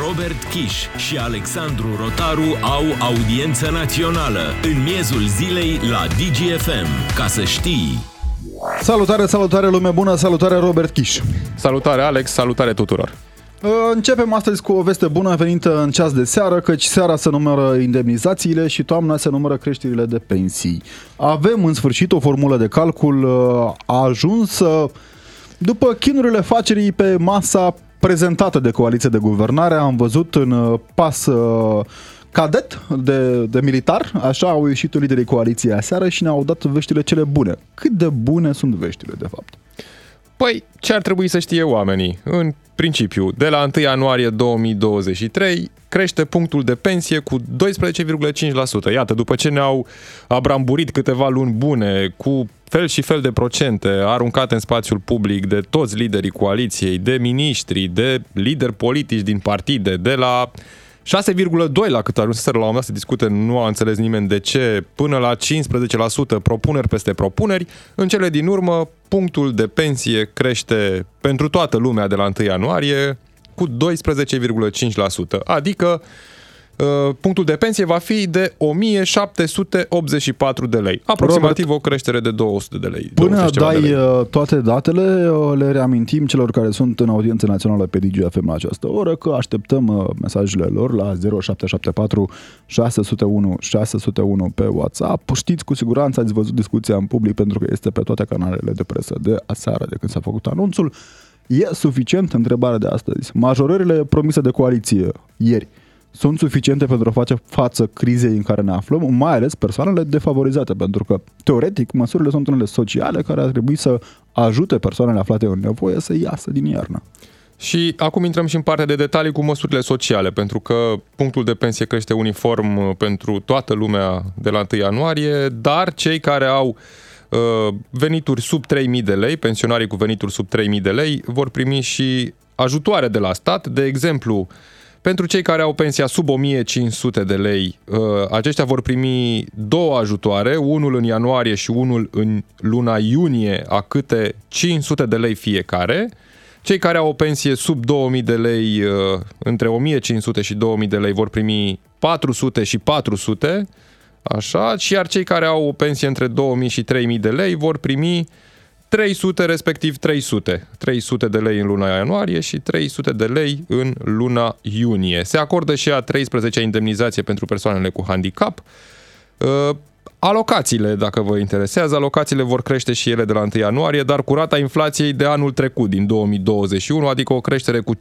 Robert Kiș și Alexandru Rotaru au audiență națională în miezul zilei la DGFM. Ca să știi... Salutare, salutare lume bună, salutare Robert Kiș. Salutare Alex, salutare tuturor. Uh, Începem astăzi cu o veste bună venită în ceas de seară, căci seara se numără indemnizațiile și toamna se numără creșterile de pensii. Avem în sfârșit o formulă de calcul uh, a ajuns uh, după chinurile facerii pe masa prezentată de coaliție de guvernare. Am văzut în uh, pas uh, cadet de, de militar, așa au ieșit liderii coaliției aseară și ne-au dat veștile cele bune. Cât de bune sunt veștile, de fapt? Păi, ce ar trebui să știe oamenii? În principiu, de la 1 ianuarie 2023 crește punctul de pensie cu 12,5%. Iată, după ce ne-au abramburit câteva luni bune cu fel și fel de procente aruncate în spațiul public de toți liderii coaliției, de miniștri, de lideri politici din partide, de la 6,2 la cât ajunseseră la un moment dat să discute, nu a înțeles nimeni de ce, până la 15% propuneri peste propuneri. În cele din urmă, punctul de pensie crește pentru toată lumea de la 1 ianuarie cu 12,5%, adică uh, punctul de pensie va fi de 1784 de lei. Aproximativ Robert, o creștere de 200 de lei. Până dai de lei. uh, toate datele, uh, le reamintim celor care sunt în audiență națională pe DGFM la această oră că așteptăm uh, mesajele lor la 0774 601 601 pe WhatsApp. Știți cu siguranță, ați văzut discuția în public pentru că este pe toate canalele de presă de aseară de când s-a făcut anunțul. E suficient întrebarea de astăzi. Majorările promise de coaliție ieri sunt suficiente pentru a face față crizei în care ne aflăm, mai ales persoanele defavorizate, pentru că, teoretic, măsurile sunt unele sociale care ar trebui să ajute persoanele aflate în nevoie să iasă din iarnă. Și acum intrăm și în partea de detalii cu măsurile sociale, pentru că punctul de pensie crește uniform pentru toată lumea de la 1 ianuarie, dar cei care au uh, venituri sub 3.000 de lei, pensionarii cu venituri sub 3.000 de lei, vor primi și ajutoare de la stat, de exemplu, pentru cei care au pensia sub 1500 de lei, uh, aceștia vor primi două ajutoare, unul în ianuarie și unul în luna iunie, a câte 500 de lei fiecare. Cei care au o pensie sub 2000 de lei, uh, între 1500 și 2000 de lei, vor primi 400 și 400, așa, și iar cei care au o pensie între 2000 și 3000 de lei vor primi 300, respectiv 300. 300 de lei în luna ianuarie și 300 de lei în luna iunie. Se acordă și a 13 indemnizație pentru persoanele cu handicap. Uh, Alocațiile, dacă vă interesează, alocațiile vor crește și ele de la 1 ianuarie, dar cu rata inflației de anul trecut, din 2021, adică o creștere cu 5,1%,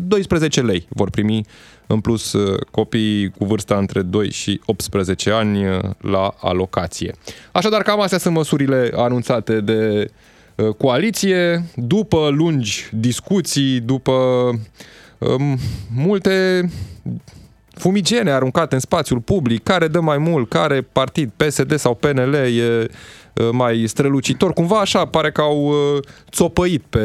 12 lei vor primi în plus uh, copiii cu vârsta între 2 și 18 ani uh, la alocație. Așadar, cam astea sunt măsurile anunțate de uh, coaliție, după lungi discuții, după um, multe fumigene aruncate în spațiul public, care dă mai mult, care partid, PSD sau PNL e mai strălucitor. Cumva așa pare că au țopăit pe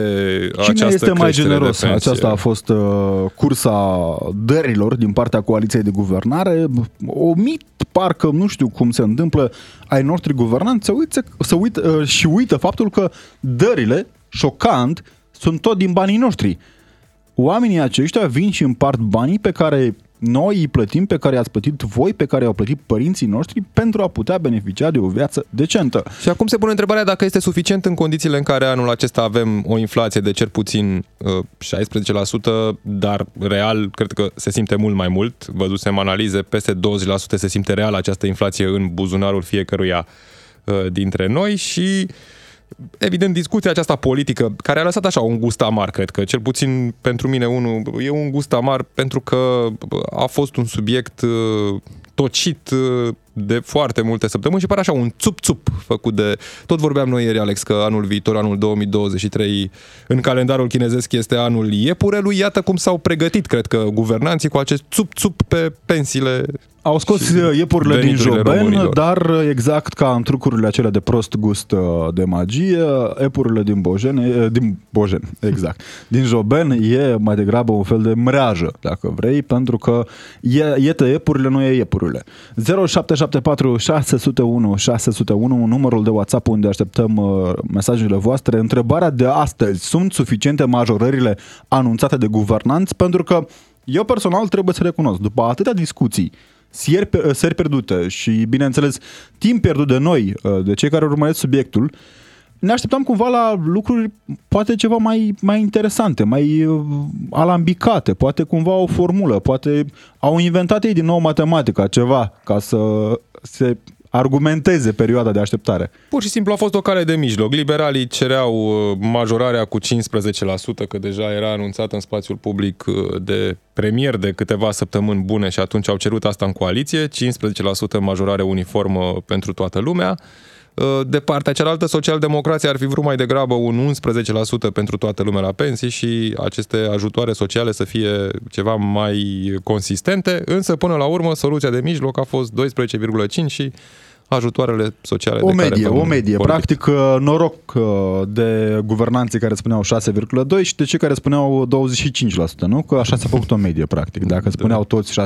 Cine această este mai generos? De pensie. Aceasta a fost uh, cursa dărilor din partea coaliției de guvernare. Omit, parcă, nu știu cum se întâmplă, ai noștri guvernanți să, uite, să uită uh, și uită faptul că dările, șocant, sunt tot din banii noștri. Oamenii aceștia vin și împart banii pe care noi îi plătim, pe care i-ați plătit voi, pe care i-au plătit părinții noștri pentru a putea beneficia de o viață decentă. Și acum se pune întrebarea dacă este suficient în condițiile în care anul acesta avem o inflație de cel puțin uh, 16%, dar real cred că se simte mult mai mult. Văzusem analize, peste 20% se simte real această inflație în buzunarul fiecăruia uh, dintre noi și evident, discuția aceasta politică, care a lăsat așa un gust amar, cred că, cel puțin pentru mine unul, e un gust amar pentru că a fost un subiect uh, tocit uh, de foarte multe săptămâni și pare așa un țup-țup făcut de... Tot vorbeam noi ieri, Alex, că anul viitor, anul 2023, în calendarul chinezesc este anul iepurelui. Iată cum s-au pregătit, cred că, guvernanții cu acest țup-țup pe pensiile au scos iepurile din Joben, românilor. dar exact ca în trucurile acelea de prost gust uh, de magie, epurile din Bojen, din Bojen, exact, din Joben e mai degrabă un fel de mreajă, dacă vrei, pentru că e, iete epurile, nu e iepurile. 0774 074 601 601, numărul de WhatsApp unde așteptăm uh, mesajele voastre. Întrebarea de astăzi, sunt suficiente majorările anunțate de guvernanți? Pentru că eu personal trebuie să recunosc, după atâtea discuții, seri, seri pierdute și, bineînțeles, timp pierdut de noi, uh, de cei care urmăresc subiectul, ne așteptam cumva la lucruri poate ceva mai, mai interesante, mai uh, alambicate, poate cumva o formulă, poate au inventat ei din nou matematica, ceva, ca să se argumenteze perioada de așteptare. Pur și simplu a fost o cale de mijloc. Liberalii cereau uh, majorarea cu 15%, că deja era anunțată în spațiul public uh, de premier de câteva săptămâni bune și atunci au cerut asta în coaliție, 15% majorare uniformă pentru toată lumea. Uh, de partea cealaltă, socialdemocrația ar fi vrut mai degrabă un 11% pentru toată lumea la pensii și aceste ajutoare sociale să fie ceva mai consistente, însă până la urmă soluția de mijloc a fost 12,5 și ajutoarele sociale o de medie, care o medie. Practic, uh, noroc uh, de guvernanții care spuneau 6,2 și de cei care spuneau 25%, nu? Că așa s-a făcut o medie, practic. Dacă da. spuneau toți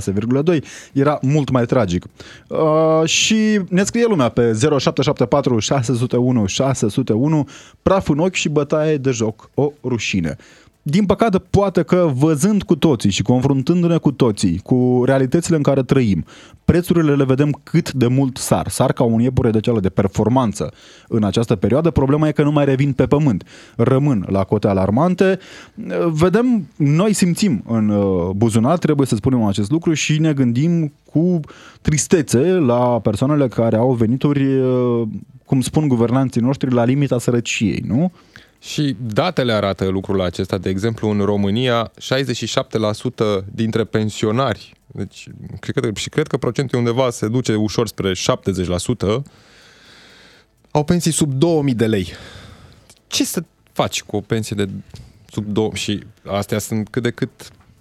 6,2, era mult mai tragic. Uh, și ne scrie lumea pe 0774 601 601 praf în ochi și bătaie de joc. O rușine din păcate, poate că văzând cu toții și confruntându-ne cu toții, cu realitățile în care trăim, prețurile le vedem cât de mult sar. Sar ca un iepure de ceală de performanță în această perioadă. Problema e că nu mai revin pe pământ. Rămân la cote alarmante. Vedem, noi simțim în uh, buzunar, trebuie să spunem acest lucru și ne gândim cu tristețe la persoanele care au venituri, uh, cum spun guvernanții noștri, la limita sărăciei, nu? Și datele arată lucrul acesta. De exemplu, în România, 67% dintre pensionari, deci cred că, și cred că procentul undeva se duce ușor spre 70%, au pensii sub 2000 de lei. Ce să faci cu o pensie de sub 2000? Și astea sunt cât de cât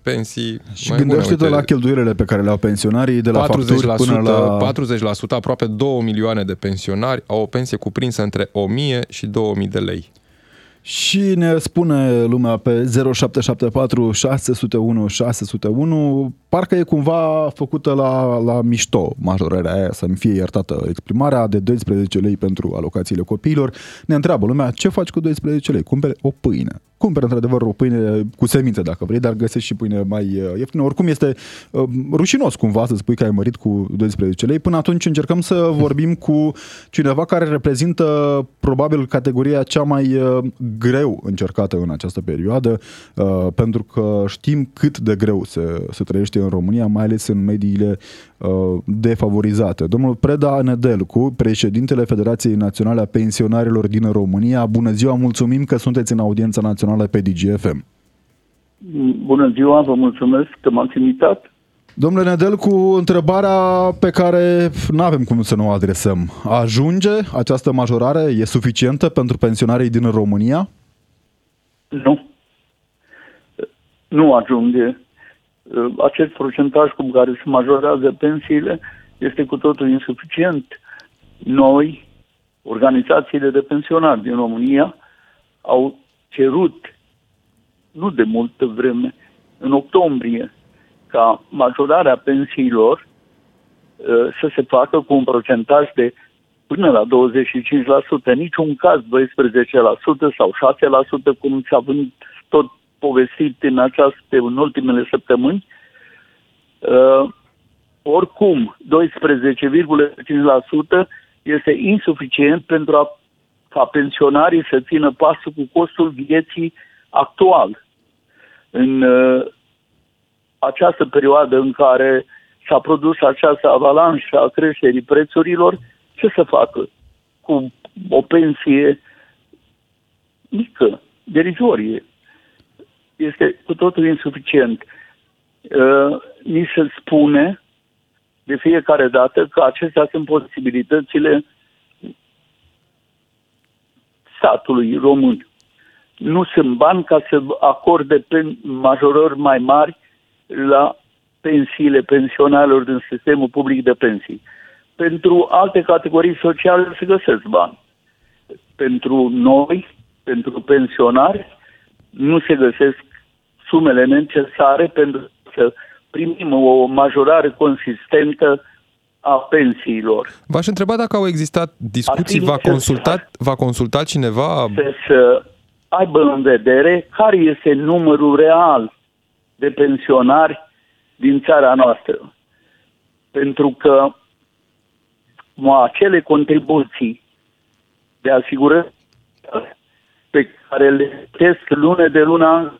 pensii Și gândește-te la cheltuielile pe care le au pensionarii de la 40%, facturi până la... 40%, aproape 2 milioane de pensionari au o pensie cuprinsă între 1000 și 2000 de lei. Și ne spune lumea pe 0774 601 601, parcă e cumva făcută la, la mișto majorarea aia, să-mi fie iertată exprimarea, de 12 lei pentru alocațiile copiilor. Ne întreabă lumea, ce faci cu 12 lei? Cumpere o pâine cumperi într-adevăr o pâine cu semințe dacă vrei, dar găsești și pâine mai uh, ieftină. Oricum este uh, rușinos cumva să spui că ai mărit cu 12 lei. Până atunci încercăm să vorbim cu cineva care reprezintă probabil categoria cea mai uh, greu încercată în această perioadă, uh, pentru că știm cât de greu se, se trăiește în România, mai ales în mediile uh, defavorizate. Domnul Preda Nedelcu, președintele Federației Naționale a Pensionarilor din România, bună ziua, mulțumim că sunteți în audiența națională națională pe DGFM. Bună ziua, vă mulțumesc că m-ați invitat. Domnule Nedel, cu întrebarea pe care nu avem cum să nu o adresăm. Ajunge această majorare? E suficientă pentru pensionarii din România? Nu. Nu ajunge. Acest procentaj cu care se majorează pensiile este cu totul insuficient. Noi, organizațiile de pensionari din România, au cerut, nu de multă vreme, în octombrie, ca majorarea pensiilor uh, să se facă cu un procentaj de până la 25%, niciun caz 12% sau 6%, cum s-a vând tot povestit în, această, în ultimele săptămâni. Uh, oricum, 12,5% este insuficient pentru a ca pensionarii să țină pasul cu costul vieții actual. În uh, această perioadă în care s-a produs această avalanșă a creșterii prețurilor, ce să facă cu o pensie mică, derizorie? Este cu totul insuficient. Uh, ni se spune de fiecare dată că acestea sunt posibilitățile statului român. Nu sunt bani ca să acorde pe majorări mai mari la pensiile pensionarilor din sistemul public de pensii. Pentru alte categorii sociale se găsesc bani. Pentru noi, pentru pensionari, nu se găsesc sumele necesare pentru să primim o majorare consistentă a pensiilor. V-aș întreba dacă au existat discuții, v-a consultat, v-a consultat cineva? Să, să aibă în vedere care este numărul real de pensionari din țara noastră. Pentru că acele contribuții de asigurări pe care le test lună de lună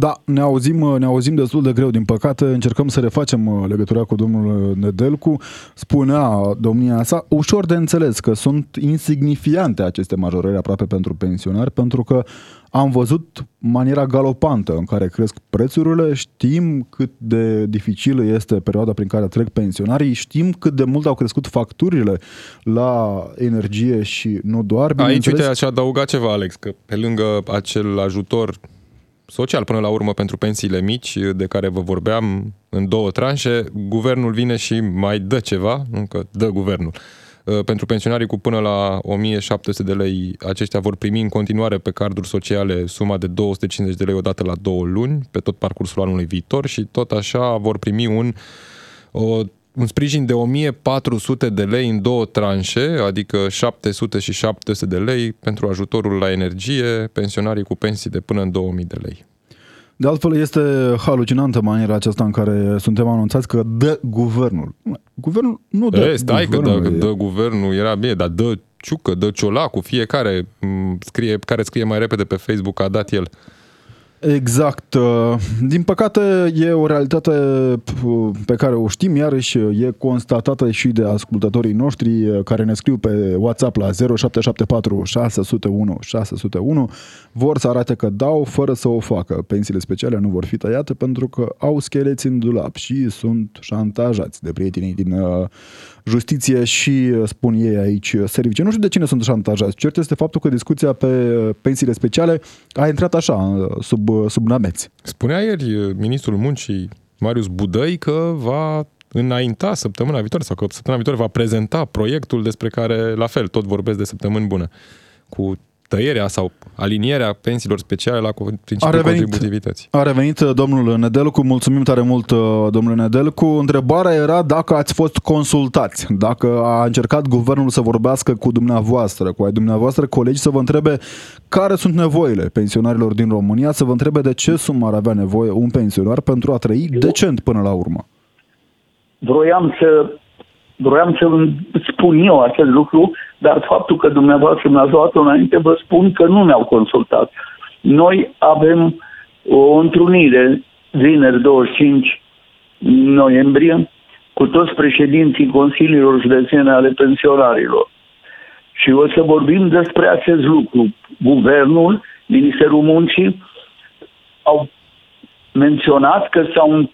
Da, ne auzim, ne auzim destul de greu, din păcate. Încercăm să refacem uh, legătura cu domnul Nedelcu. Spunea domnia sa, ușor de înțeles că sunt insignifiante aceste majorări aproape pentru pensionari, pentru că am văzut maniera galopantă în care cresc prețurile, știm cât de dificilă este perioada prin care trec pensionarii, știm cât de mult au crescut facturile la energie și nu doar. Aici, uite, aș adăuga ceva, Alex, că pe lângă acel ajutor social până la urmă pentru pensiile mici de care vă vorbeam în două tranșe, guvernul vine și mai dă ceva, nu că dă guvernul. Uh, pentru pensionarii cu până la 1700 de lei, aceștia vor primi în continuare pe carduri sociale suma de 250 de lei odată la două luni, pe tot parcursul anului viitor și tot așa vor primi un o un sprijin de 1400 de lei în două tranșe, adică 700 și 700 de lei pentru ajutorul la energie, pensionarii cu pensii de până în 2000 de lei. De altfel, este halucinantă maniera aceasta în care suntem anunțați că dă guvernul. Guvernul nu dă. E, stai guvernul, că dă, dă guvernul, era bine, dar dă ciucă, dă ciolacul, fiecare scrie, care scrie mai repede pe Facebook a dat el. Exact. Uh, din păcate e o realitate uh, pe care o știm, iarăși e constatată și de ascultătorii noștri uh, care ne scriu pe WhatsApp la 0774 601 601. Vor să arate că dau fără să o facă. Pensiile speciale nu vor fi tăiate pentru că au scheleți în dulap și sunt șantajați de prietenii din justiție și, spun ei aici, servicii. Nu știu de cine sunt șantajați. Cert este faptul că discuția pe pensiile speciale a intrat așa, sub, sub nameți. Spunea ieri ministrul muncii Marius Budăi că va înainta săptămâna viitoare sau că săptămâna viitoare va prezenta proiectul despre care, la fel, tot vorbesc de săptămâni bună, cu tăierea sau alinierea pensiilor speciale la principiul a revenit, contributivității. A revenit uh, domnul Nedelcu, mulțumim tare mult uh, domnul Nedelcu. Întrebarea era dacă ați fost consultați, dacă a încercat guvernul să vorbească cu dumneavoastră, cu ai dumneavoastră colegi, să vă întrebe care sunt nevoile pensionarilor din România, să vă întrebe de ce sumă ar avea nevoie un pensionar pentru a trăi decent până la urmă. Vroiam să vroiam să spun eu acest lucru, dar faptul că dumneavoastră mi-ați luat înainte, vă spun că nu ne-au consultat. Noi avem o întrunire vineri 25 noiembrie cu toți președinții Consiliilor Județene ale pensionarilor. Și o să vorbim despre acest lucru. Guvernul, Ministerul Muncii au menționat că s-au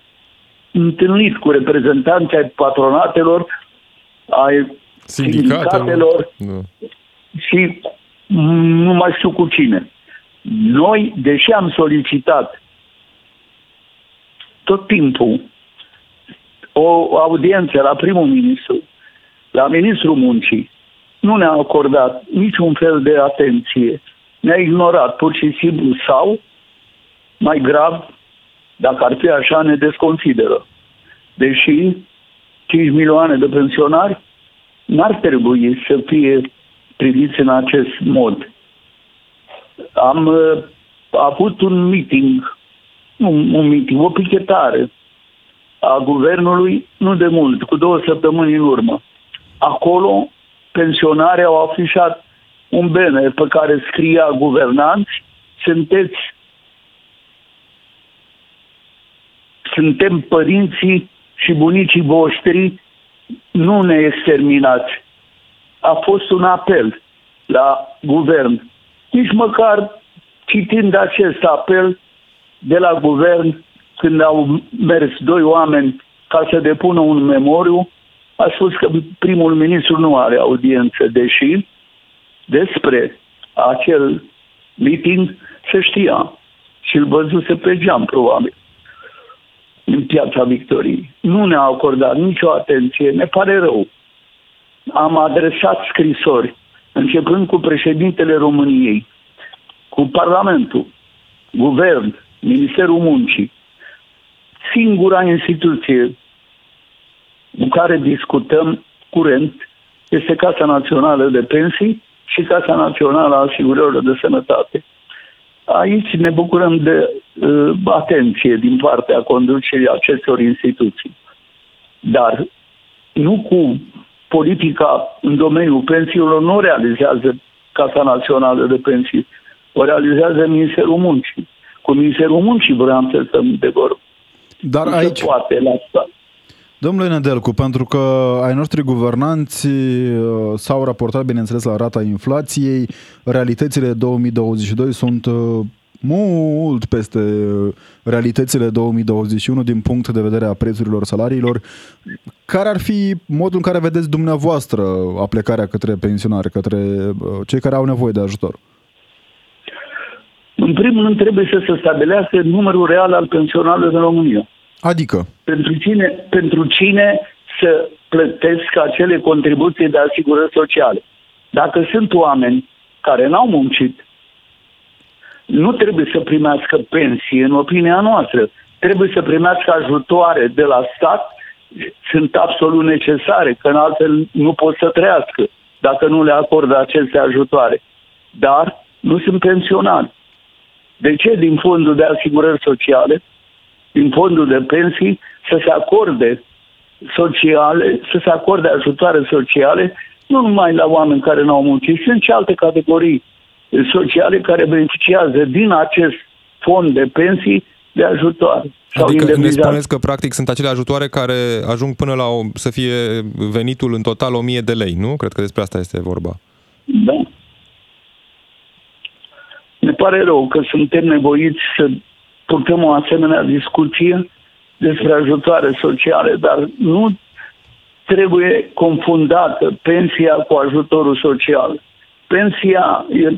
întâlnit cu reprezentanții ai patronatelor ai sindicatelor da. și nu mai știu cu cine. Noi, deși am solicitat tot timpul o audiență la primul ministru, la ministrul muncii, nu ne-a acordat niciun fel de atenție. Ne-a ignorat pur și simplu sau, mai grav, dacă ar fi așa, ne desconsideră. Deși 5 milioane de pensionari n-ar trebui să fie priviți în acest mod. Am uh, avut un meeting, un, un meeting, o pichetare a guvernului, nu de mult, cu două săptămâni în urmă. Acolo, pensionarii au afișat un banner pe care scria guvernanți, sunteți suntem părinții și bunicii voștri, nu ne exterminați. A fost un apel la guvern. Nici măcar citind acest apel de la guvern, când au mers doi oameni ca să depună un memoriu, a spus că primul ministru nu are audiență, deși despre acel meeting se știa și îl văzuse pe geam, probabil în piața Victoriei. Nu ne-a acordat nicio atenție, ne pare rău. Am adresat scrisori, începând cu președintele României, cu Parlamentul, Guvern, Ministerul Muncii, singura instituție cu care discutăm curent este Casa Națională de Pensii și Casa Națională a Asigurărilor de Sănătate. Aici ne bucurăm de uh, atenție din partea conducerii acestor instituții. Dar nu cu politica în domeniul pensiilor nu realizează Casa Națională de Pensii, o realizează Ministerul Muncii. Cu Ministerul Muncii vreau să stăm de vorbă. Dar aici... Poate la stat. Domnule Nedelcu, pentru că ai noștri guvernanți uh, s-au raportat, bineînțeles, la rata inflației, realitățile 2022 sunt uh, mult peste uh, realitățile 2021 din punct de vedere a prețurilor salariilor. Care ar fi modul în care vedeți dumneavoastră aplecarea către pensionari, către cei care au nevoie de ajutor? În primul rând trebuie să se stabilească numărul real al pensionarilor în România. Adică? Pentru cine, pentru cine să plătesc acele contribuții de asigurări sociale. Dacă sunt oameni care n-au muncit, nu trebuie să primească pensii, în opinia noastră. Trebuie să primească ajutoare de la stat, sunt absolut necesare, că în altfel nu pot să trăiască dacă nu le acordă aceste ajutoare. Dar nu sunt pensionari. De ce din fondul de asigurări sociale din fondul de pensii să se acorde sociale, să se acorde ajutoare sociale, nu numai la oameni care nu au muncit, sunt și alte categorii sociale care beneficiază din acest fond de pensii de ajutoare. Adică ne spuneți că practic sunt acele ajutoare care ajung până la o, să fie venitul în total 1000 de lei, nu? Cred că despre asta este vorba. Da. Ne pare rău că suntem nevoiți să purtăm o asemenea discuție despre ajutoare sociale, dar nu trebuie confundată pensia cu ajutorul social. Pensia e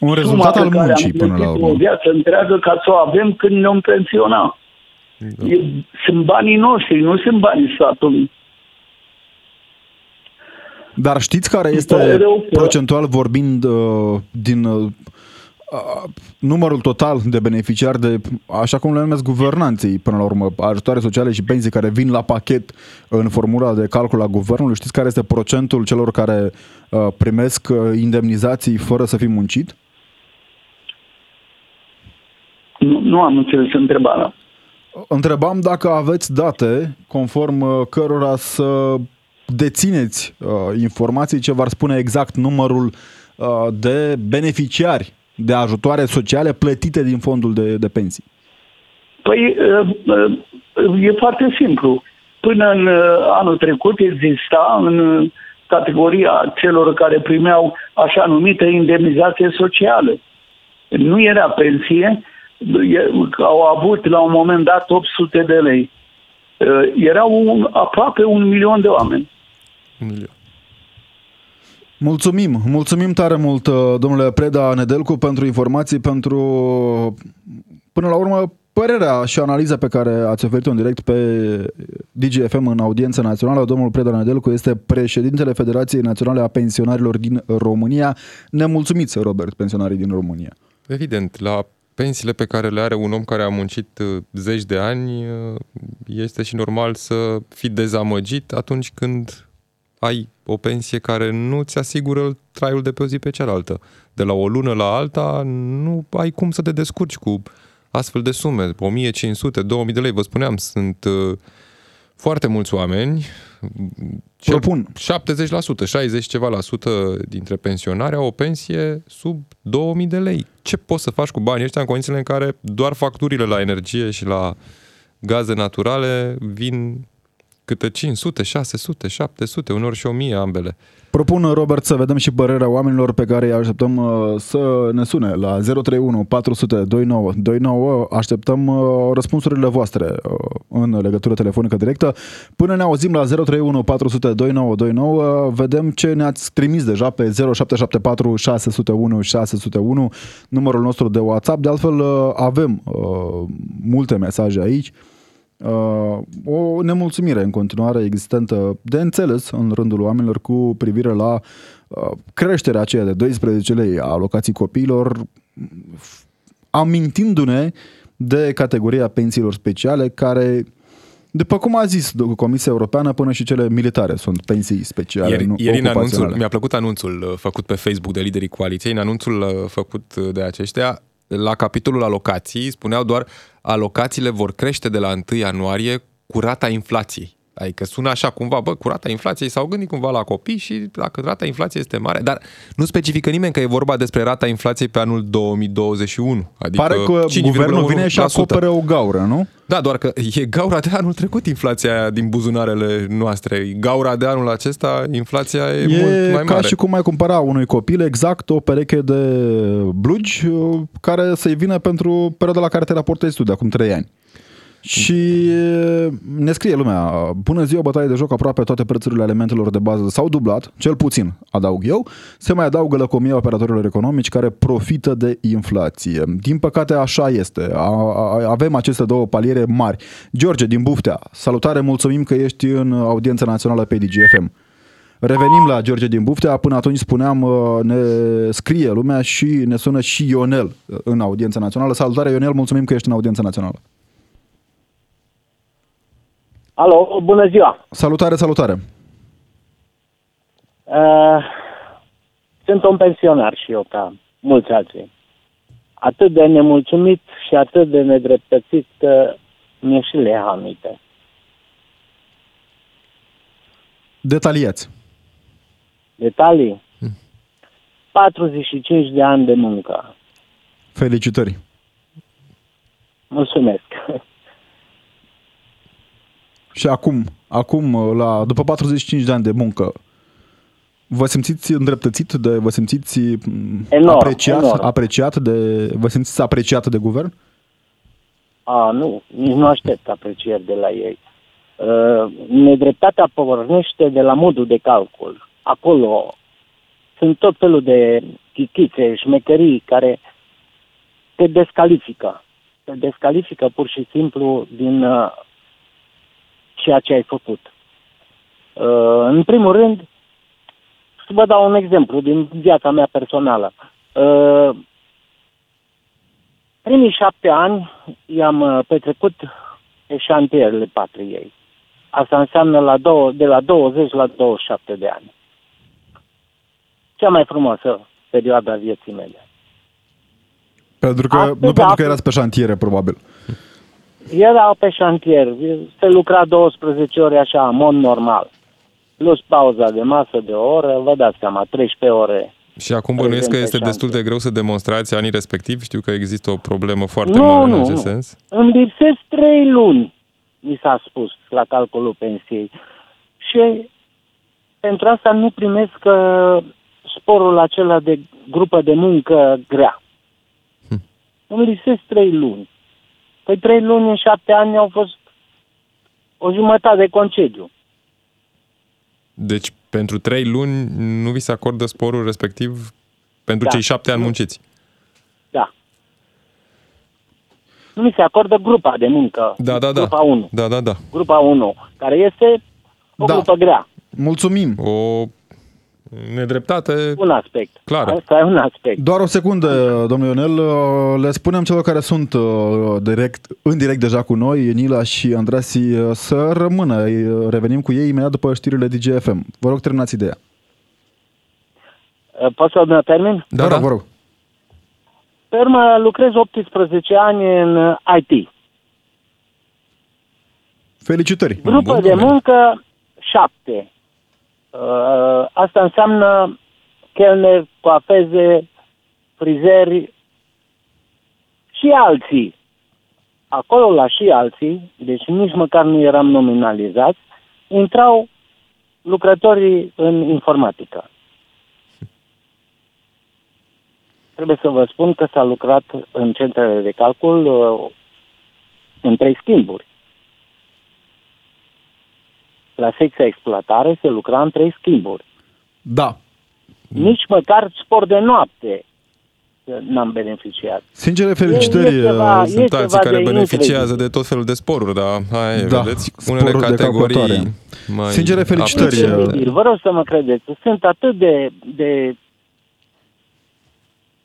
un rezultat al muncii până la urmă. O viață întreagă ca să o avem când ne-om pensiona. Da. E, sunt banii noștri, nu sunt banii statului. Dar știți care este procentual vorbind uh, din uh, numărul total de beneficiari de, așa cum le numesc guvernanții, până la urmă, ajutoare sociale și pensii care vin la pachet în formula de calcul a guvernului, știți care este procentul celor care uh, primesc uh, indemnizații fără să fi muncit? Nu, nu am înțeles întrebarea. Întrebam dacă aveți date conform uh, cărora să dețineți uh, informații ce v-ar spune exact numărul uh, de beneficiari de ajutoare sociale plătite din fondul de, de pensii? Păi e foarte simplu. Până în anul trecut exista în categoria celor care primeau așa numită indemnizație socială. Nu era pensie, au avut la un moment dat 800 de lei. Erau un, aproape un milion de oameni. Un milion. Mulțumim, mulțumim tare mult, uh, domnule Preda Nedelcu, pentru informații, pentru, până la urmă, părerea și analiza pe care ați oferit-o în direct pe DGFM în audiență națională. Domnul Preda Nedelcu este președintele Federației Naționale a Pensionarilor din România. Nemulțumiți, Robert, pensionarii din România. Evident, la pensiile pe care le are un om care a muncit uh, zeci de ani, uh, este și normal să fii dezamăgit atunci când ai o pensie care nu ți asigură traiul de pe o zi pe cealaltă. De la o lună la alta nu ai cum să te descurci cu astfel de sume, 1500, 2000 de lei, vă spuneam, sunt uh, foarte mulți oameni, Propun. 70%, 60 ceva la sută dintre pensionari au o pensie sub 2000 de lei. Ce poți să faci cu banii ăștia în condițiile în care doar facturile la energie și la gaze naturale vin câte 500, 600, 700, unor și 1000 ambele. Propun, Robert, să vedem și părerea oamenilor pe care îi așteptăm uh, să ne sune la 031 400 29 29. Așteptăm uh, răspunsurile voastre uh, în legătură telefonică directă. Până ne auzim la 031 400 29 29, vedem ce ne-ați trimis deja pe 0774 601 601, numărul nostru de WhatsApp. De altfel, avem multe mesaje aici. Uh, o nemulțumire în continuare existentă de înțeles în rândul oamenilor cu privire la uh, creșterea aceea de 12 lei a alocații copiilor, amintindu-ne de categoria pensiilor speciale care după cum a zis Comisia Europeană, până și cele militare sunt pensii speciale, Ieri, nu ieri în anunțul, ocupaționale. mi-a plăcut anunțul uh, făcut pe Facebook de liderii coaliției, în anunțul uh, făcut de aceștia, la capitolul alocații, spuneau doar alocațiile vor crește de la 1 ianuarie cu rata inflației. Adică sună așa cumva, bă, cu rata inflației s-au gândit cumva la copii și dacă rata inflației este mare, dar nu specifică nimeni că e vorba despre rata inflației pe anul 2021. Adică Pare că 5,1%. guvernul vine și acopere o gaură, nu? Da, doar că e gaura de anul trecut inflația aia din buzunarele noastre. Gaura de anul acesta, inflația e, E mult mai ca mare. și cum ai cumpăra unui copil exact o pereche de blugi uh, care să-i vină pentru perioada la care te raportezi tu de acum 3 ani. Și uh, ne scrie lumea, bună ziua, bătaie de joc, aproape toate prețurile elementelor de bază s-au dublat, cel puțin, adaug eu, se mai adaugă lăcomia operatorilor economici care profită de inflație. Din păcate așa este, A, a, avem aceste două paliere mari. George din Buftea, salutare, mulțumim că ești în audiența națională pe DGFM. Revenim la George din Buftea, până atunci spuneam, uh, ne scrie lumea și ne sună și Ionel uh, în audiența națională. Salutare Ionel, mulțumim că ești în audiența națională. Alo, bună ziua! Salutare, salutare. Uh, sunt un pensionar și eu, ca mulți alții. Atât de nemulțumit și atât de nedreptățit că mi-e și lehamite. Detaliați. Detalii? 45 de ani de muncă. Felicitări. Mulțumesc. Și acum, acum la, după 45 de ani de muncă, vă simțiți îndreptățit de, vă simțiți m, Enorm, apreciat, enorm. apreciat de, vă simțiți apreciat de guvern? A, nu, nici nu aștept aprecieri de la ei. Uh, nedreptatea pornește de la modul de calcul. Acolo sunt tot felul de chichițe, șmecherii care te descalifică. Te descalifică pur și simplu din uh, ceea ce ai făcut. Uh, în primul rând, să vă dau un exemplu din viața mea personală. Uh, primii șapte ani i-am uh, petrecut pe șantierele patriei. Asta înseamnă la două, de la 20 la 27 de ani. Cea mai frumoasă perioadă a vieții mele. Pentru că, Astăzi nu pentru că aflu- erați pe șantiere, probabil. Era pe șantier, se lucra 12 ore așa, în mod normal. Plus pauza de masă de o oră, vă dați seama, 13 ore. Și acum bănuiesc că Prezent este pe destul de șantier. greu să demonstrați anii respectivi. Știu că există o problemă foarte Nu, mare în nu, acest nu. sens. Îmi lipsesc 3 luni, mi s-a spus, la calculul pensiei. Și pentru asta nu primesc uh, sporul acela de grupă de muncă grea. Hm. Îmi lipsesc 3 luni. Păi 3 luni în 7 ani au fost o jumătate de concediu. Deci, pentru trei luni nu vi se acordă sporul respectiv pentru Da. cei șapte ani Nu. munciți. Da. Nu mi se acordă grupa de muncă. Da, da, da. Grupa 1. Da, da, da. Grupa 1, care este o Da. grupă grea. Mulțumim. O nedreptate. Un aspect. Clară. Asta e un aspect. Doar o secundă, domnul Ionel, uh, le spunem celor care sunt uh, direct, în direct deja cu noi, Nila și Andrasi, uh, să rămână. Uh, Revenim cu ei imediat după știrile DGFM. Vă rog, terminați ideea. Uh, Pot să mă termin? Da, vă rog, da. vă rog. Pe urmă, lucrez 18 ani în uh, IT. Felicitări. Grupă Bun de domeniu. muncă 7. Uh, Asta înseamnă chelneri, coafeze, frizeri și alții. Acolo la și alții, deci nici măcar nu eram nominalizați, intrau lucrătorii în informatică. Trebuie să vă spun că s-a lucrat în centrele de calcul uh, în trei schimburi. La secția exploatare se lucra în trei schimburi. Da. Nici măcar spor de noapte uh, n-am beneficiat. Sincere felicitări. E ceva- uh, Sunt E alții ceva care de beneficiază incredibil. de tot felul de sporuri, dar hai, Da, vedeți, unele sporuri de categorii calculatoare. mai Sincere felicitări, apreciate. uh, Incredibil, vă rog să mă credeți. Sunt atât de, de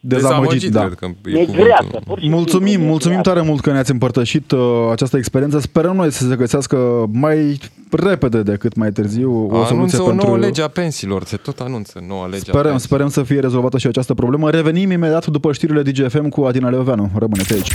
Dezamăgit, da. cred că e Negreată, cuvântul. pur și simplu Mulțumim, mulțumim negreată. tare mult că ne-ați împărtășit uh, această experiență. Sperăm noi să se găsească mai repede decât mai târziu o soluție Anunță o pentru... nouă lege a pensiilor, se tot anunță noua lege a Sperăm, pensiilor. sperăm să fie rezolvată și această problemă. Revenim imediat după știrile DGFM cu Adina Leoveanu. Rămâneți aici.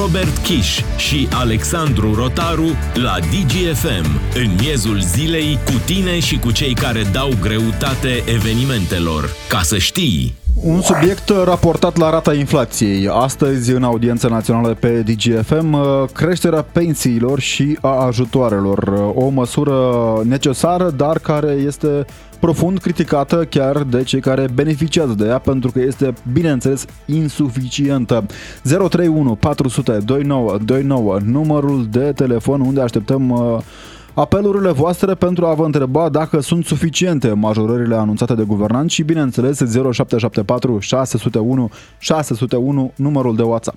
Robert Kiș și Alexandru Rotaru la DGFM. În miezul zilei, cu tine și cu cei care dau greutate evenimentelor. Ca să știi! Un subiect raportat la rata inflației. Astăzi, în audiența națională pe DGFM, creșterea pensiilor și a ajutoarelor. O măsură necesară, dar care este profund criticată chiar de cei care beneficiază de ea, pentru că este, bineînțeles, insuficientă. 031 400 2929, numărul de telefon unde așteptăm uh, apelurile voastre pentru a vă întreba dacă sunt suficiente majorările anunțate de guvernanți și, bineînțeles, 0774 601 601 numărul de WhatsApp.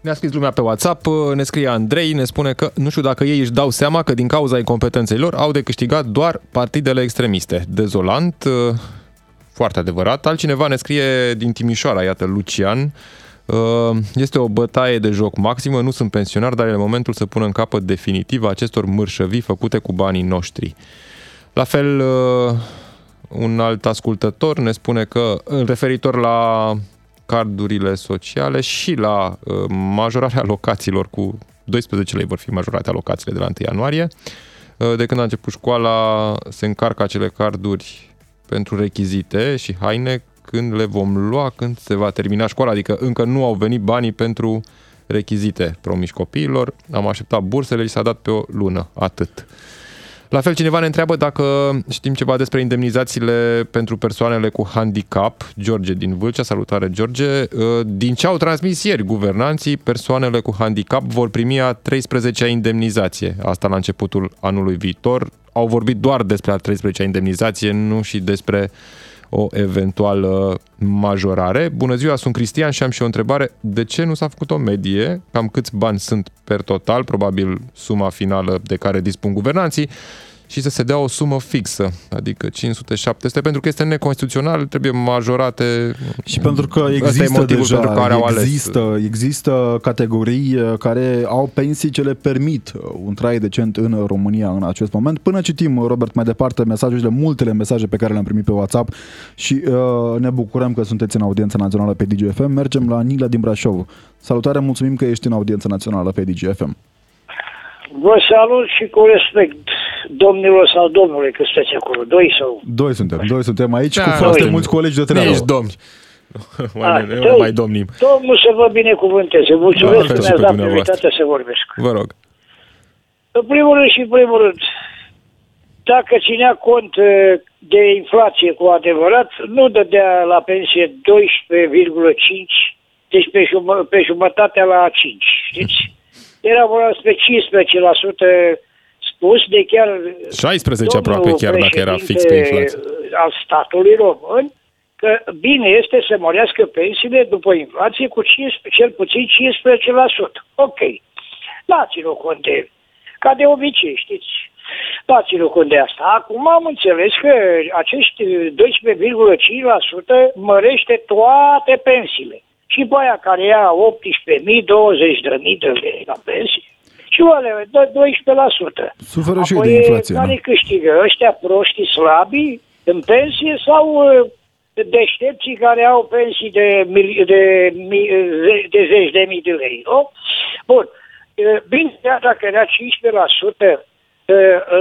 Ne-a scris lumea pe WhatsApp, ne scrie Andrei, ne spune că nu știu dacă ei își dau seama că din cauza incompetenței lor au de câștigat doar partidele extremiste. Dezolant, foarte adevărat. Altcineva ne scrie din Timișoara, iată, Lucian, este o bătaie de joc maximă, nu sunt pensionar, dar e momentul să pună în capăt definitiv acestor mârșăvii făcute cu banii noștri. La fel, un alt ascultător ne spune că, referitor la cardurile sociale și la majorarea alocațiilor cu 12 lei vor fi majorate alocațiile de la 1 ianuarie. De când a început școala, se încarcă acele carduri pentru rechizite și haine când le vom lua, când se va termina școala, adică încă nu au venit banii pentru rechizite promiși copiilor, am așteptat bursele și s-a dat pe o lună, atât. La fel, cineva ne întreabă dacă știm ceva despre indemnizațiile pentru persoanele cu handicap. George din Vâlcea, salutare George. Din ce au transmis ieri guvernanții, persoanele cu handicap vor primi a 13-a indemnizație. Asta la începutul anului viitor. Au vorbit doar despre a 13-a indemnizație, nu și despre o eventuală majorare. Bună ziua, sunt Cristian și am și o întrebare. De ce nu s-a făcut o medie? Cam câți bani sunt per total, probabil suma finală de care dispun guvernanții, și să se dea o sumă fixă, adică 500-700, pentru că este neconstituțional, trebuie majorate. Și pentru că există deja, pentru care au există, ales. există categorii care au pensii ce le permit un trai decent în România în acest moment. Până citim, Robert, mai departe mesajele, multele mesaje pe care le-am primit pe WhatsApp și uh, ne bucurăm că sunteți în audiența națională pe DGFM. Mergem la Nila din Brașov. Salutare, mulțumim că ești în audiența națională pe DGFM. Vă salut și cu respect domnilor sau domnule, că sunteți acolo, doi sau... Doi suntem, doi suntem aici Da, cu foarte doi. mulți colegi de treabă. Ești domni. A, mai, doi. nu mai domnim. Domnul să vă binecuvânteze. Mulțumesc Da, că și mi-ați pe dat dumneavoastră. prioritatea să vorbesc. Vă rog. În primul rând și în primul rând, dacă ținea cont eh, de inflație cu adevărat, nu dădea la pensie 12,5, deci pe, jumă, pe jumătatea la 5, știți? Era vorba despre 15% spus de chiar 16 aproape, domnul chiar dacă era fix pe președinte inflație. al statului român, că bine este să mărească pensiile după inflație cu 15, cel puțin 15%. Ok. N-a ținut cont de, ca de obicei, știți, n-a ținut cont de asta. Acum am înțeles că acești 12,5% mărește toate pensiile. Și pe aia care ia 18.000, 20.000 de lei la pensie, și oale, dă 12%. Suferă și ei Apoi, de inflație. care da. câștigă? Ăștia proștii slabi în pensie sau uh, deștepții care au pensii de, mili- de, mi- ze- de zeci de mii de lei, nu? Bun. Uh, Bine, chiar dacă era 15% uh,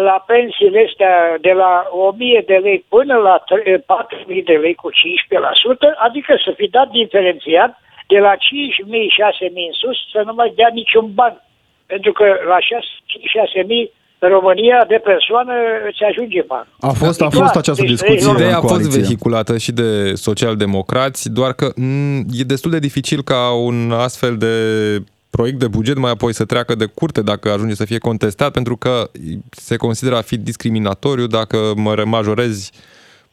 la pensiile astea de la 1000 de lei până la tre- uh, 4000 de lei cu 15%, adică să fi dat diferențiat de la 5000, 6000 în sus să nu mai dea niciun ban. Pentru că la 6000 în România de persoană îți ajunge bani. A fost, a Clar, fost această deci discuție ei- în Ideea a fost coaliție. vehiculată și de socialdemocrați, doar că m, e destul de dificil ca un astfel de proiect de buget mai apoi să treacă de curte dacă ajunge să fie contestat, pentru că se consideră a fi discriminatoriu dacă mă majorezi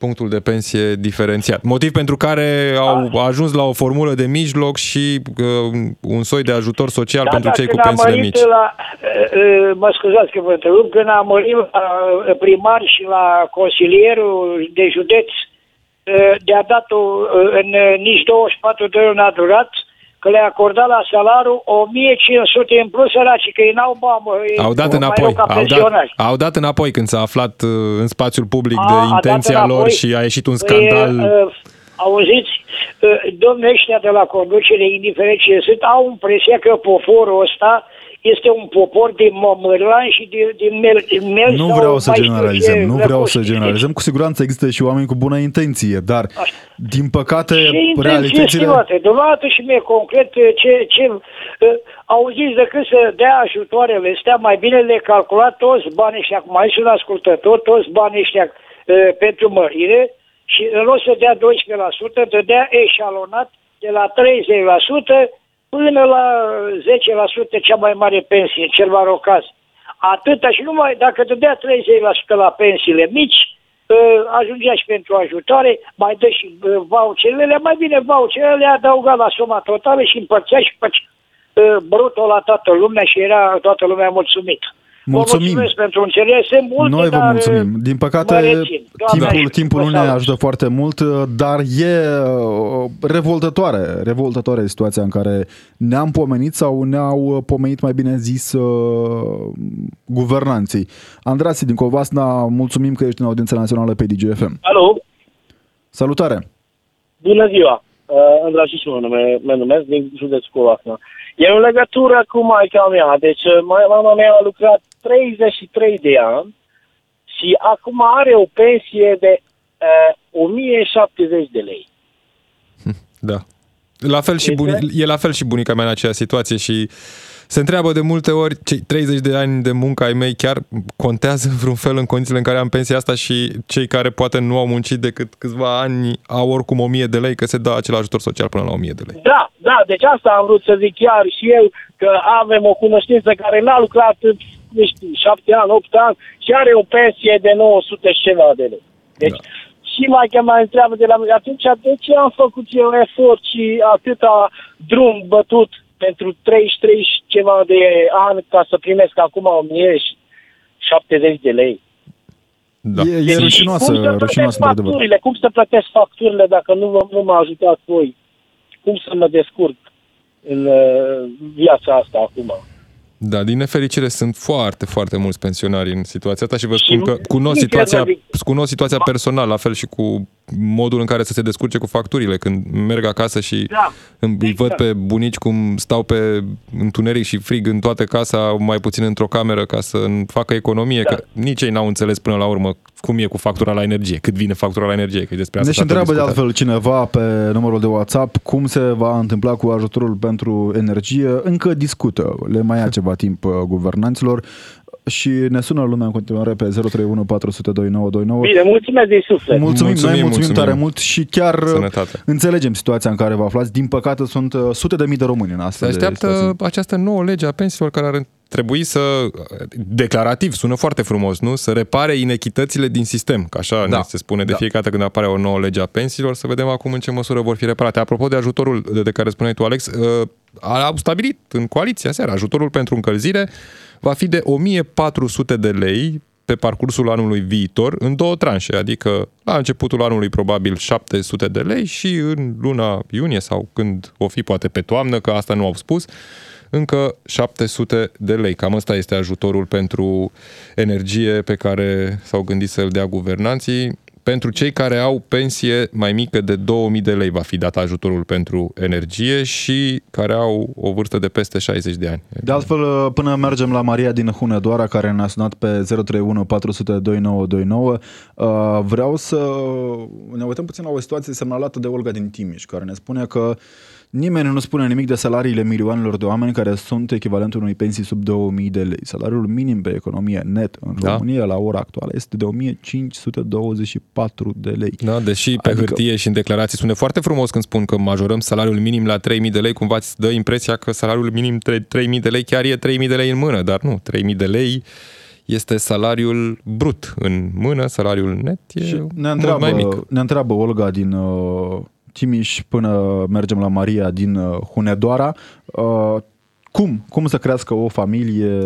punctul de pensie diferențiat. Motiv pentru care au ajuns la o formulă de mijloc și uh, un soi de ajutor social pentru dar cei cu când am pensiile mărit mici. La, uh, uh, mă scuzați că vă întrerup, când am mărit la uh, primar și la consilierul de județ de-a dat-o în nici 24 de ore n-a durat, că le-a acordat la salariu 1500 în plus săraci, că ei n-au bani, Au dat înapoi, au dat, au dat înapoi când s-a aflat în spațiul public a, de intenția lor și a ieșit un păi, scandal. Păi, uh, auziți, domnul ăștia de la conducere, indiferent ce sunt, au impresia că poporul ăsta este un popor de mămălan și de, de mel, mel Nu vreau să generalizăm, nu vreau să generalizăm. Cu siguranță există și oameni cu bună intenție, dar Așa. din păcate și realitățile... Dovadă și mie concret ce, ce uh, auziți decât să dea ajutoarele astea, mai bine le calcula toți banii ăștia, acum aici un ascultător, toți banii ăștia uh, pentru mărire și în loc să dea 12%, dădea eșalonat de la 30% până la 10% cea mai mare pensie, cel mai rog caz. Atâta și numai dacă dădea 30% la pensiile mici, ă, ajungea și pentru ajutare, mai dă și ă, voucherele, mai bine voucherele le adăuga la suma totală și împărțea și pe ă, brutul la toată lumea și era toată lumea mulțumită. Mulțumim. Vă mulțumesc pentru înțelegere. Sunt multe, Noi vă dar mulțumim. Din păcate, timpul, timpul nu ne ajută foarte mult, dar e uh, revoltătoare, revoltătoare situația în care ne-am pomenit sau ne-au pomenit, mai bine zis, uh, guvernanții. Andrasi din Covasna, mulțumim că ești în audiența națională pe DGFM. Alo! Salutare! Bună ziua! Uh, Andrasi și mă numesc, din județul Covasna. E în legătură cu maica mea. Deci mama mea a lucrat 33 de ani și acum are o pensie de uh, 1070 de lei. Da. La fel și buni, e la fel și bunica mea în aceeași situație și se întreabă de multe ori, cei 30 de ani de muncă ai mei chiar contează vreun fel în condițiile în care am pensia asta și cei care poate nu au muncit decât câțiva ani au oricum 1000 de lei, că se dă acel ajutor social până la 1000 de lei. Da, da, deci asta am vrut să zic chiar și eu, că avem o cunoștință care n-a lucrat nu știu, șapte ani, opt ani și are o pensie de 900 și ceva de lei. Deci, da. și mai că mai întreabă de la mine, atunci de ce am făcut eu efort și atâta drum bătut pentru 33 ceva de ani ca să primesc acum 1070 de lei? Da. E, e rușinoasă, cum să rușinoasă facturile, cum să plătesc facturile dacă nu, nu m-a ajutat voi? Cum să mă descurc în uh, viața asta acum? Da, din nefericire sunt foarte, foarte mulți pensionari în situația asta și vă spun că cunosc situația, cunosc situația personală, la fel și cu modul în care să se descurce cu facturile. Când merg acasă și da, îi exact. văd pe bunici cum stau pe întuneric și frig în toată casa, mai puțin într-o cameră ca să facă economie, da. că nici ei n-au înțeles până la urmă cum e cu factura la energie, cât vine factura la energie, că despre asta Deci întreabă de altfel cineva pe numărul de WhatsApp cum se va întâmpla cu ajutorul pentru energie. Încă discută, le mai ia ceva timp uh, guvernanților și ne sună lumea în continuare pe 031 400 2929. Bine, mulțumesc din suflet. Mulțumim, mulțumim, noi mulțumim, mulțumim tare mult și chiar uh, Sănătate. înțelegem situația în care vă aflați. Din păcate sunt uh, sute de mii de români în astfel Se așteaptă de situații. această nouă lege a pensiilor care ar trebui să, declarativ, sună foarte frumos, nu? Să repare inechitățile din sistem, că așa da. ne se spune de da. fiecare dată când apare o nouă lege a pensiilor, să vedem acum în ce măsură vor fi reparate. Apropo de ajutorul de care spuneai tu, Alex, uh, au stabilit în coaliția seara ajutorul pentru încălzire va fi de 1400 de lei pe parcursul anului viitor în două tranșe, adică la începutul anului probabil 700 de lei și în luna iunie sau când o fi poate pe toamnă, că asta nu au spus, încă 700 de lei. Cam ăsta este ajutorul pentru energie pe care s-au gândit să-l dea guvernanții. Pentru cei care au pensie mai mică de 2000 de lei va fi dat ajutorul pentru energie și care au o vârstă de peste 60 de ani. De altfel, până mergem la Maria din Hunedoara, care ne-a sunat pe 031 400 2929, vreau să ne uităm puțin la o situație semnalată de Olga din Timiș, care ne spune că Nimeni nu spune nimic de salariile milioanelor de oameni care sunt echivalentul unui pensii sub 2000 de lei. Salariul minim pe economie net în da. România la ora actuală este de 1524 de lei. Da, deși pe adică... hârtie și în declarații spune foarte frumos când spun că majorăm salariul minim la 3000 de lei, cumva îți dă impresia că salariul minim 3000 de lei chiar e 3000 de lei în mână, dar nu, 3000 de lei este salariul brut în mână, salariul net e și ne întreabă, mai mic. Ne întreabă Olga din uh, Timiș până mergem la Maria din uh, Hunedoara. Uh, cum? Cum să crească o familie,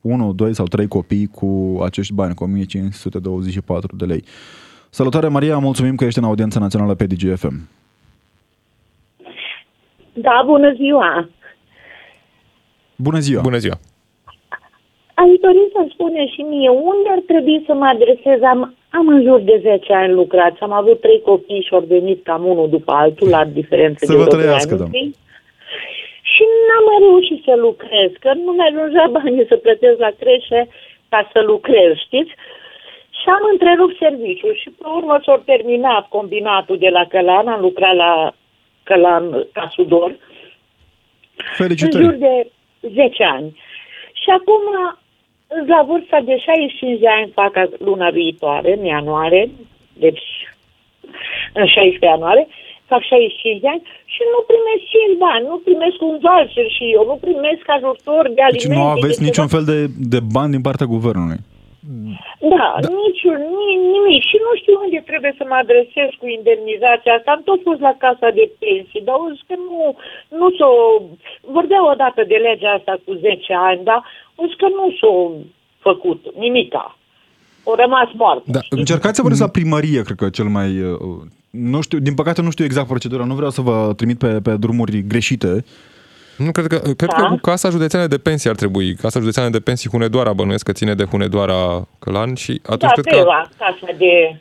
1, 2 sau 3 copii cu acești bani, cu 1524 de lei? Salutare Maria, mulțumim că ești în audiența națională pe DGFM. Da, bună ziua! Bună ziua! Bună ziua! Aș dori să spune și mie unde ar trebui să mă adresez. Am, am în jur de 10 ani lucrat am avut trei copii și au venit cam unul după altul la diferențe să de vă trăiască, da. Și n-am mai reușit să lucrez, că nu mi ajungea banii să plătesc la creșe ca să lucrez, știți? Și am întrerupt serviciul și pe urmă s-a terminat combinatul de la Călan, am lucrat la Călan ca sudor. Felicitări! În jur de 10 ani. Și acum, la vârsta de 65 de ani, fac luna viitoare, în ianuarie, deci în 16 ianuarie, fac 65 de ani și nu primesc 5 bani, nu primesc un voucher și eu, nu primesc ajutor de alimente. Deci nu aveți niciun fel de, de bani din partea guvernului. Da, da. niciun, nimic. Și nu știu unde trebuie să mă adresez cu indemnizația asta. Am tot fost la casa de pensii, dar o că nu, nu s-o... Vorbeau odată de legea asta cu 10 ani, dar o că nu s-o făcut nimica. O rămas moartă. Da, încercați să vă la primărie, cred că cel mai... Uh, nu știu, din păcate nu știu exact procedura, nu vreau să vă trimit pe, pe drumuri greșite, nu, cred că, cred da? că cu Casa Județeană de Pensii ar trebui. Casa Județeană de Pensii Hunedoara, bănuiesc că ține de Hunedoara Călan și atunci da, cred Deva, că... casa de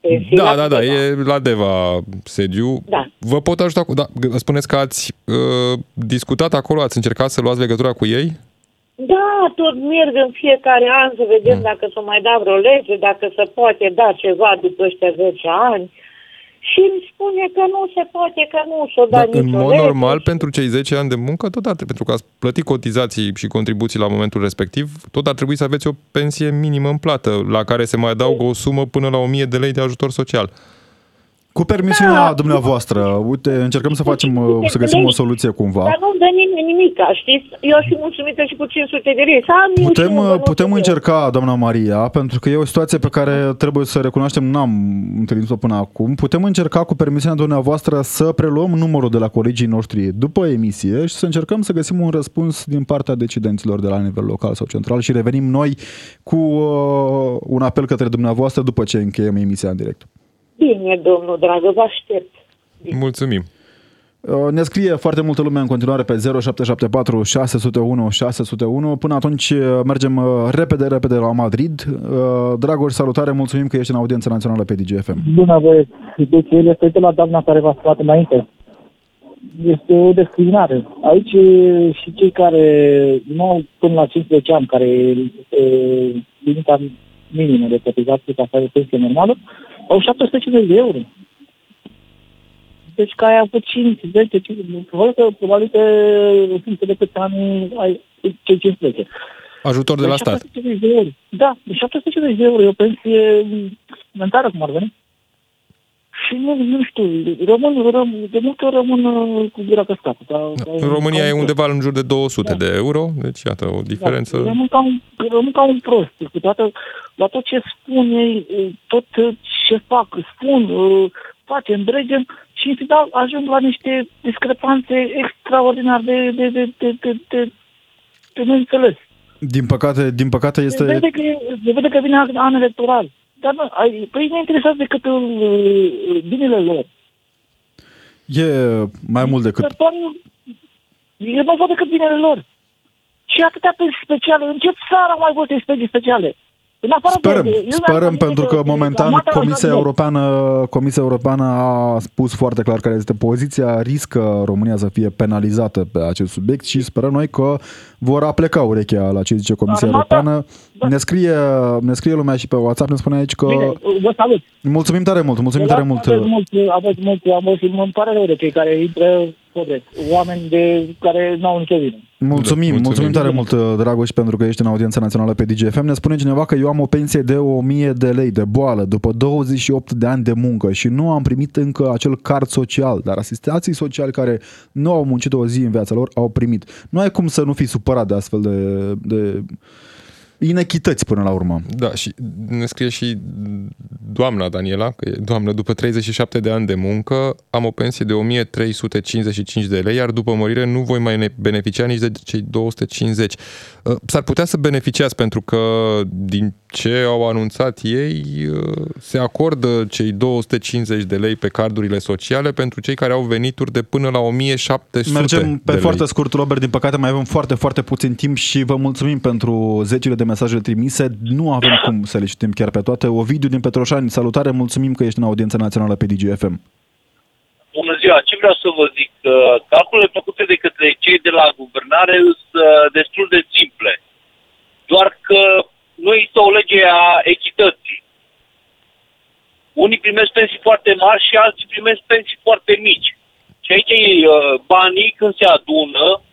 pensii. Da, da, da, e la Deva sediu. Da. Vă pot ajuta cu... Da, spuneți că ați uh, discutat acolo, ați încercat să luați legătura cu ei? Da, tot merg în fiecare an să vedem mm. dacă s-o mai da vreo lege, dacă se poate da ceva după ăștia 10 ani. Uh, și îmi spune că nu se poate, că nu s-o da Dar în mod normal, pentru cei 10 ani de muncă, tot ar trebui, pentru că ați plătit cotizații și contribuții la momentul respectiv, tot ar trebui să aveți o pensie minimă în plată, la care se mai adaugă o sumă până la 1000 de lei de ajutor social. Cu permisiunea da. dumneavoastră, uite, încercăm să facem, uh, să găsim o soluție cumva. Dar nu dă nimeni nimic, știți? Eu aș fi mulțumită și cu 500 de lei. Putem, uh, putem încerca, doamna Maria, pentru că e o situație pe care trebuie să recunoaștem, n-am întâlnit-o până acum. Putem încerca cu permisiunea dumneavoastră să preluăm numărul de la colegii noștri după emisie și să încercăm să găsim un răspuns din partea decidenților de la nivel local sau central și revenim noi cu uh, un apel către dumneavoastră după ce încheiem emisia în direct. Bine, domnul dragă, vă aștept. Bine. Mulțumim. Uh, ne scrie foarte multă lume în continuare pe 0774 601 601. Până atunci uh, mergem uh, repede, repede la Madrid. Dragoș, salutare, mulțumim că ești în audiența națională pe DGFM. Bună, băieți. Deci el este de la doamna care v-a spus înainte. Este o discriminare. Aici și cei care nu au până la 15 ani, care este limita minimă de cotizație ca să aibă pensie normală, au 750 de euro. Deci că ai avut 5, 10, 5, probabil că, probabil că în funcție de câți ani ai cei 15. Ajutor de, de la stat. De euro. Da, de 750 de euro e o pensie mentală, cum ar veni. Și nu, nu știu, rămân, rămân, de multe ori rămân uh, cu gura căscată. Ca, ca în România e undeva în jur de 200 da. de euro, deci iată o diferență. Da, rămân, ca un, rămân ca un prost. Cu toată, la tot ce spun ei, tot ce fac, spun, uh, face, îndregem și în final ajung la niște discrepanțe extraordinar de, de, de, de, de, de, de neînțeles. Din păcate, din păcate este... Se vede că, se vede că vine an electoral. Dar nu, păi ne interesează decât uh, binele lor. E mai mult decât... Eu nu văd decât binele lor. Și atâtea pensii speciale. În ce țară au mai fost expedii speciale? Sperăm, de, sperăm pentru că momentan Comisia Europeană, Comisia Europeană a spus foarte clar care este poziția, riscă România să fie penalizată pe acest subiect și sperăm noi că vor apleca urechea la ce zice Comisia Armata, Europeană. Da. Ne, scrie, ne scrie lumea și pe WhatsApp, ne spune aici că... Bine, vă salut! Mulțumim tare mult, mulțumim tare mult! Aveți mult, aveți mult, aveți mult, îmi pare rău de cei care intră corect. Oameni de care nu au nicio vină. Mulțumim, mulțumim, mulțumim tare mult, Dragoș, pentru că ești în audiența națională pe DGFM. Ne spune cineva că eu am o pensie de 1000 de lei de boală după 28 de ani de muncă și nu am primit încă acel card social, dar asistații sociali care nu au muncit o zi în viața lor au primit. Nu ai cum să nu fii supărat de astfel de, de inechități până la urmă. Da, și ne scrie și doamna Daniela, că e doamnă, după 37 de ani de muncă, am o pensie de 1355 de lei, iar după mărire nu voi mai beneficia nici de cei 250. Uh, s-ar putea să beneficiați pentru că din ce au anunțat ei, uh, se acordă cei 250 de lei pe cardurile sociale pentru cei care au venituri de până la 1700 Mergem pe de foarte lei. scurt, Robert, din păcate mai avem foarte, foarte puțin timp și vă mulțumim pentru zecile de mesaje trimise. Nu avem cum să le citim chiar pe toate. Ovidiu din Petroșani, salutare, mulțumim că ești în audiența națională pe DGFM. Bună ziua! Ce vreau să vă zic? Uh, Calculele făcute de către cei de la guvernare sunt uh, destul de simple. Doar că nu există o lege a echității. Unii primesc pensii foarte mari și alții primesc pensii foarte mici. Și aici uh, banii, când se adună, sunt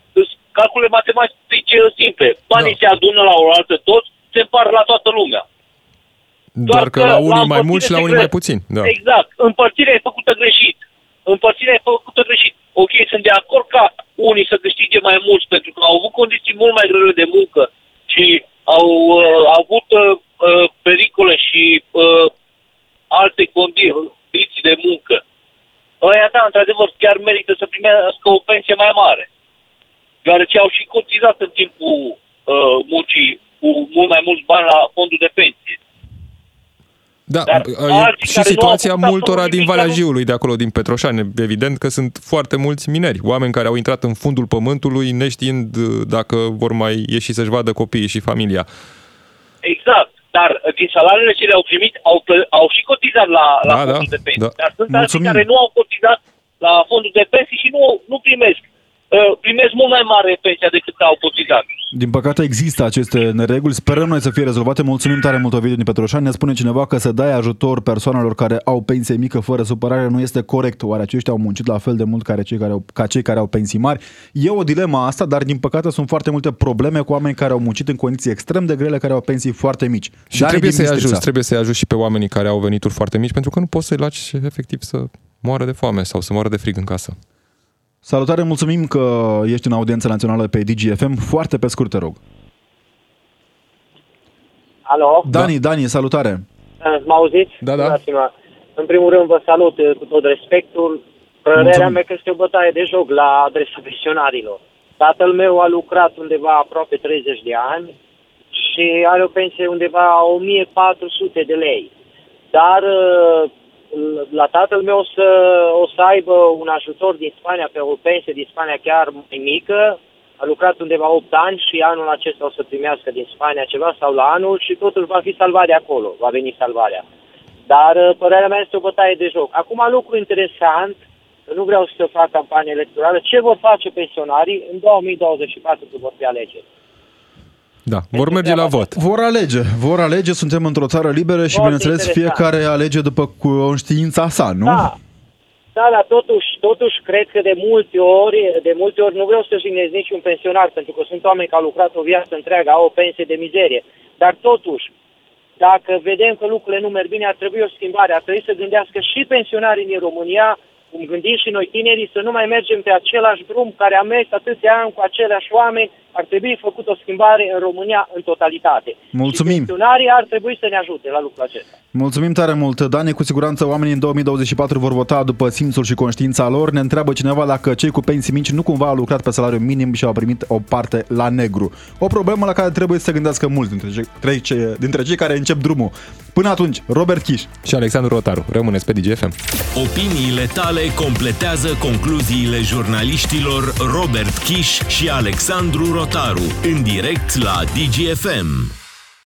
calcule matematice simple. Banii Da. se adună la o altă toți, se împar la toată lumea. Doar că la unii mai împărțire mult și la se unii mai gre- puțin. Da. Exact. Împărțirea e făcută greșit. Împărțirea e făcută greșit. Ok, sunt de acord ca unii să câștige mai mult pentru că au avut condiții mult mai grele de muncă și au uh, avut uh, uh, pericole și uh, alte condiții de muncă. Ăia, da, într-adevăr, chiar merită să primească o pensie mai mare. Deoarece au și cotizat în timpul uh, muncii cu mult mai mulți bani la fondul de pensie. Da, Dar e alții și care nu situația au făcut multora absolut din nimic, Valea nu- Jiului, de acolo, din Petroșani. Evident că sunt foarte mulți mineri, oameni care au intrat în fundul pământului neștiind uh, dacă vor mai ieși să-și vadă copiii și familia. Exact. Dar uh, din salariile ce le-au primit, au, plă- au și cotizat la, la Da, fondul da, de pensii. da. Dar sunt alții Mulțumim. care nu au cotizat la fondul de pensii și nu, nu primesc. Uh, primesc mult mai mare pensia decât au cotizat. Din păcate există aceste nereguli, sperăm noi să fie rezolvate. Mulțumim tare mult, Ovidiu din Petroșani. Ne spune cineva că să dai ajutor persoanelor care au pensie mică fără supărare nu este corect. Oare aceștia au muncit la fel de mult care cei care au, ca cei care au pensii mari? E o dilemă asta, dar din păcate sunt foarte multe probleme cu oameni care au muncit în condiții extrem de grele, care au pensii foarte mici. Și Dani trebuie din să-i Bistrița. ajuți, trebuie să-i ajuți și pe oamenii care au venituri foarte mici, pentru că nu poți să-i lași efectiv să moară de foame sau să moară de frig în casă. Salutare, mulțumim că ești în audiența națională pe DGFM. Foarte pe scurt, te rog. Alo? Dani, Dani, salutare. Uh, Mă auziți? Da, da. Scuzați-mă. În primul rând vă salut uh, cu tot respectul. Părerea Mulțumim. mea că este o bătaie de joc la adresa pensionarilor. Tatăl meu a lucrat undeva aproape 30 de ani și are o pensie undeva 1400 de lei. Dar uh, la tatăl meu o să, o să aibă un ajutor din Spania pe o pensie din Spania chiar mai mică. A lucrat undeva 8 ani și anul acesta o să primească din Spania ceva sau la anul și totul va fi salvat de acolo, va veni salvarea. Dar uh, părerea mea este o bătaie de joc. Acum, lucru interesant, că nu vreau să fac campanie electorală, ce vor face pensionarii în 2024 când vor fi alegeri? Da, vor merge la vot. Vor alege, vor alege, suntem într-o țară liberă și, Foarte bineînțeles, interesant. fiecare alege după conștiința sa, nu? Da. Da, dar totuși, totuși cred că de multe ori, de multe ori nu vreau să jignesc niciun pensionar, pentru că sunt oameni care au lucrat o viață întreagă, au o pensie de mizerie. Dar totuși, dacă vedem că lucrurile nu merg bine, ar trebui o schimbare. Ar trebui să gândească și pensionarii din România, cum gândim și noi tinerii, să nu mai mergem pe același drum care am mers atâția ani cu aceleași oameni. Ar trebui făcut o schimbare în România în totalitate. Mulțumim. Și pensionarii ar trebui să ne ajute la lucrul acesta. Mulțumim tare mult, Dani. Cu siguranță oamenii în 2024 vor vota după simțul și conștiința lor. Ne întreabă cineva dacă cei cu pensii mici nu cumva au lucrat pe salariu minim și au primit o parte la negru. O problemă la care trebuie să se gândească mulți dintre cei, dintre cei, dintre cei care încep drumul. Până atunci, Robert Kiș. Și Alexandru Rotaru. Rămâneți pe DGFM. Opiniile tale completează concluziile jurnaliștilor Robert Kiș și Alexandru Rotaru în direct la DGFM.